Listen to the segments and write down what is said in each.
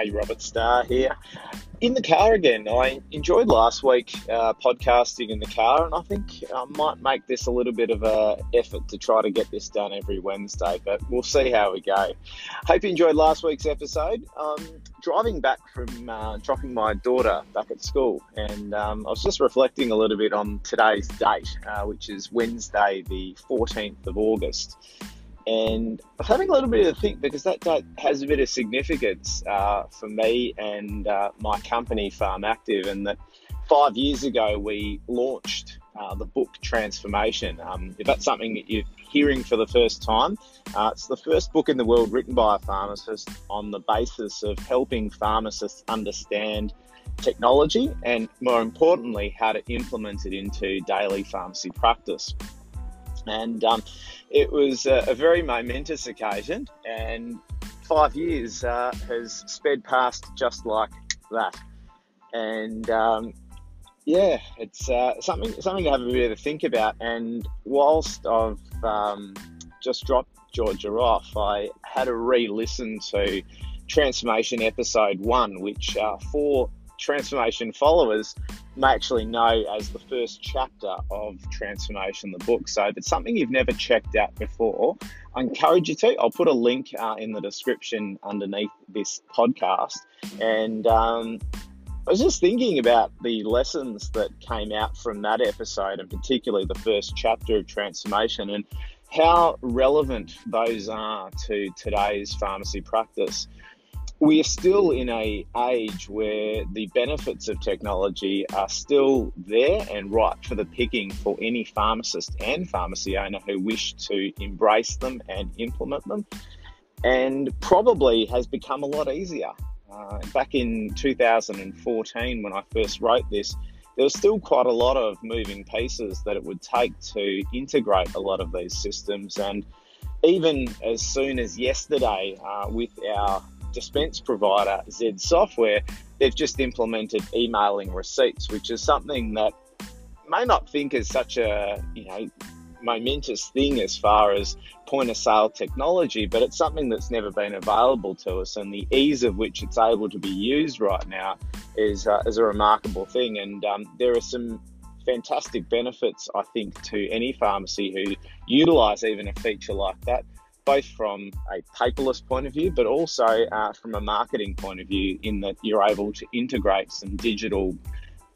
Hey, Robert Starr here. In the car again. I enjoyed last week uh, podcasting in the car, and I think I might make this a little bit of a effort to try to get this done every Wednesday. But we'll see how we go. Hope you enjoyed last week's episode. Um, driving back from uh, dropping my daughter back at school, and um, I was just reflecting a little bit on today's date, uh, which is Wednesday, the 14th of August. And I was having a little bit of a think because that, that has a bit of significance uh, for me and uh, my company, Farm Active, and that five years ago we launched uh, the book Transpharmation. Um, if that's something that you're hearing for the first time, uh, it's the first book in the world written by a pharmacist on the basis of helping pharmacists understand technology and, more importantly, how to implement it into daily pharmacy practice. And um, it was a, a, very momentous occasion, and five years uh, has sped past just like that. And um, yeah, it's uh, something something to have a bit of a think about. And whilst I've um, just dropped Georgia off, I had a re-listen to Transpharmation Episode One, which uh, for transpharmation followers may actually know as the first chapter of Transpharmation, the book. So if it's something you've never checked out before, I encourage you to. I'll put a link uh, in the description underneath this podcast. And um, I was just thinking about the lessons that came out from that episode, and particularly the first chapter of Transpharmation, and how relevant those are to today's pharmacy practice we are still in a age where the benefits of technology are still there and ripe for the picking for any pharmacist and pharmacy owner who wish to embrace them and implement them and probably has become a lot easier. Uh, back in 2014 when i first wrote this there was still quite a lot of moving pieces that it would take to integrate a lot of these systems and even as soon as yesterday uh, with our dispense provider, Z Software, they've just implemented emailing receipts, which is something that may not think is such a you know momentous thing as far as point of sale technology, but it's something that's never been available to us, and the ease of which it's able to be used right now is uh, is a remarkable thing. And um, there are some fantastic benefits, I think, to any pharmacy who utilize even a feature like that both from a paperless point of view, but also uh, from a marketing point of view, in that you're able to integrate some digital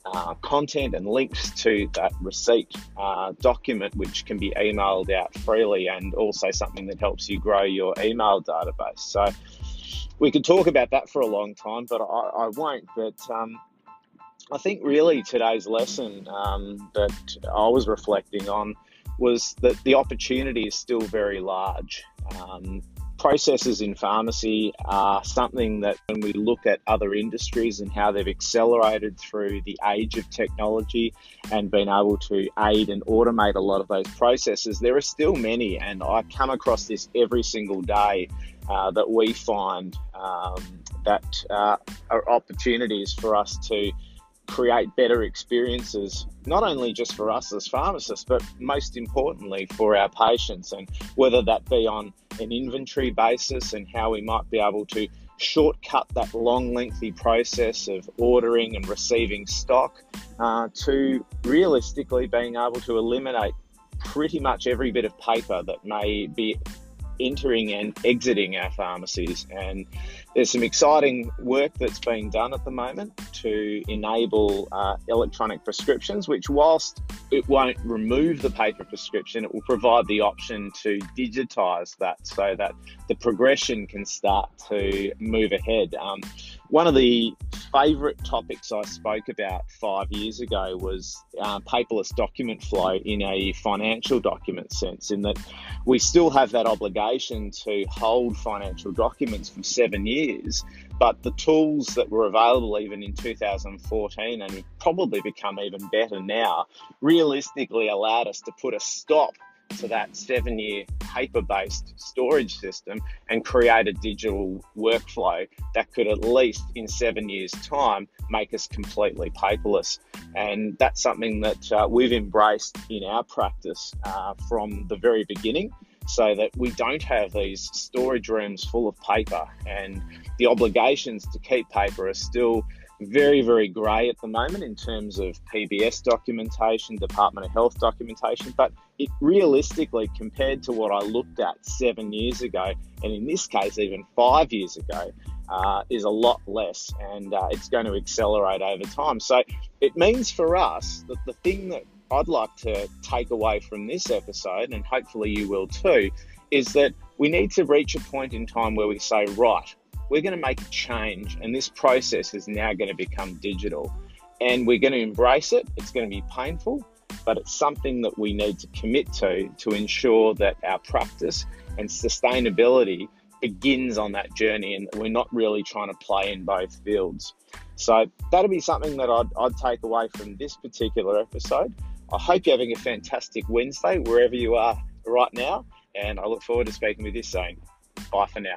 uh, content and links to that receipt uh, document, which can be emailed out freely, and also something that helps you grow your email database. So we could talk about that for a long time, but I, I won't. But um, I think really today's lesson um, that I was reflecting on was that the opportunity is still very large. Um, processes in pharmacy are something that when we look at other industries and how they've accelerated through the age of technology and been able to aid and automate a lot of those processes, there are still many, and I come across this every single day uh, that we find um, that uh, are opportunities for us to create better experiences, not only just for us as pharmacists, but most importantly for our patients, and whether that be on an inventory basis and how we might be able to shortcut that long, lengthy process of ordering and receiving stock uh, to realistically being able to eliminate pretty much every bit of paper that may be entering and exiting our pharmacies. And there's some exciting work that's being done at the moment to enable uh, electronic prescriptions, which, whilst it won't remove the paper prescription, it will provide the option to digitize that so that the progression can start to move ahead. Um, one of the favourite topics I spoke about five years ago was uh, paperless document flow in a financial document sense, in that we still have that obligation to hold financial documents for seven years, but the tools that were available even in 2014 and probably become even better now realistically allowed us to put a stop to that seven year paper based storage system and create a digital workflow that could at least in seven years' time make us completely paperless. And that's something that uh, we've embraced in our practice uh, from the very beginning. so that we don't have these storage rooms full of paper and the obligations to keep paper are still very, very grey at the moment in terms of PBS documentation, Department of Health documentation, but it realistically, compared to what I looked at seven years ago, and in this case, even five years ago, uh, is a lot less and uh, it's going to accelerate over time. So it means for us that the thing that I'd like to take away from this episode, and hopefully you will too, is that we need to reach a point in time where we say, right, we're going to make a change, and this process is now going to become digital. And we're going to embrace it. It's going to be painful, but it's something that we need to commit to to ensure that our practice and sustainability begins on that journey and we're not really trying to play in both fields. So that'll be something that I'd, I'd take away from this particular episode. I hope you're having a fantastic Wednesday wherever you are right now, and I look forward to speaking with you soon. Bye for now.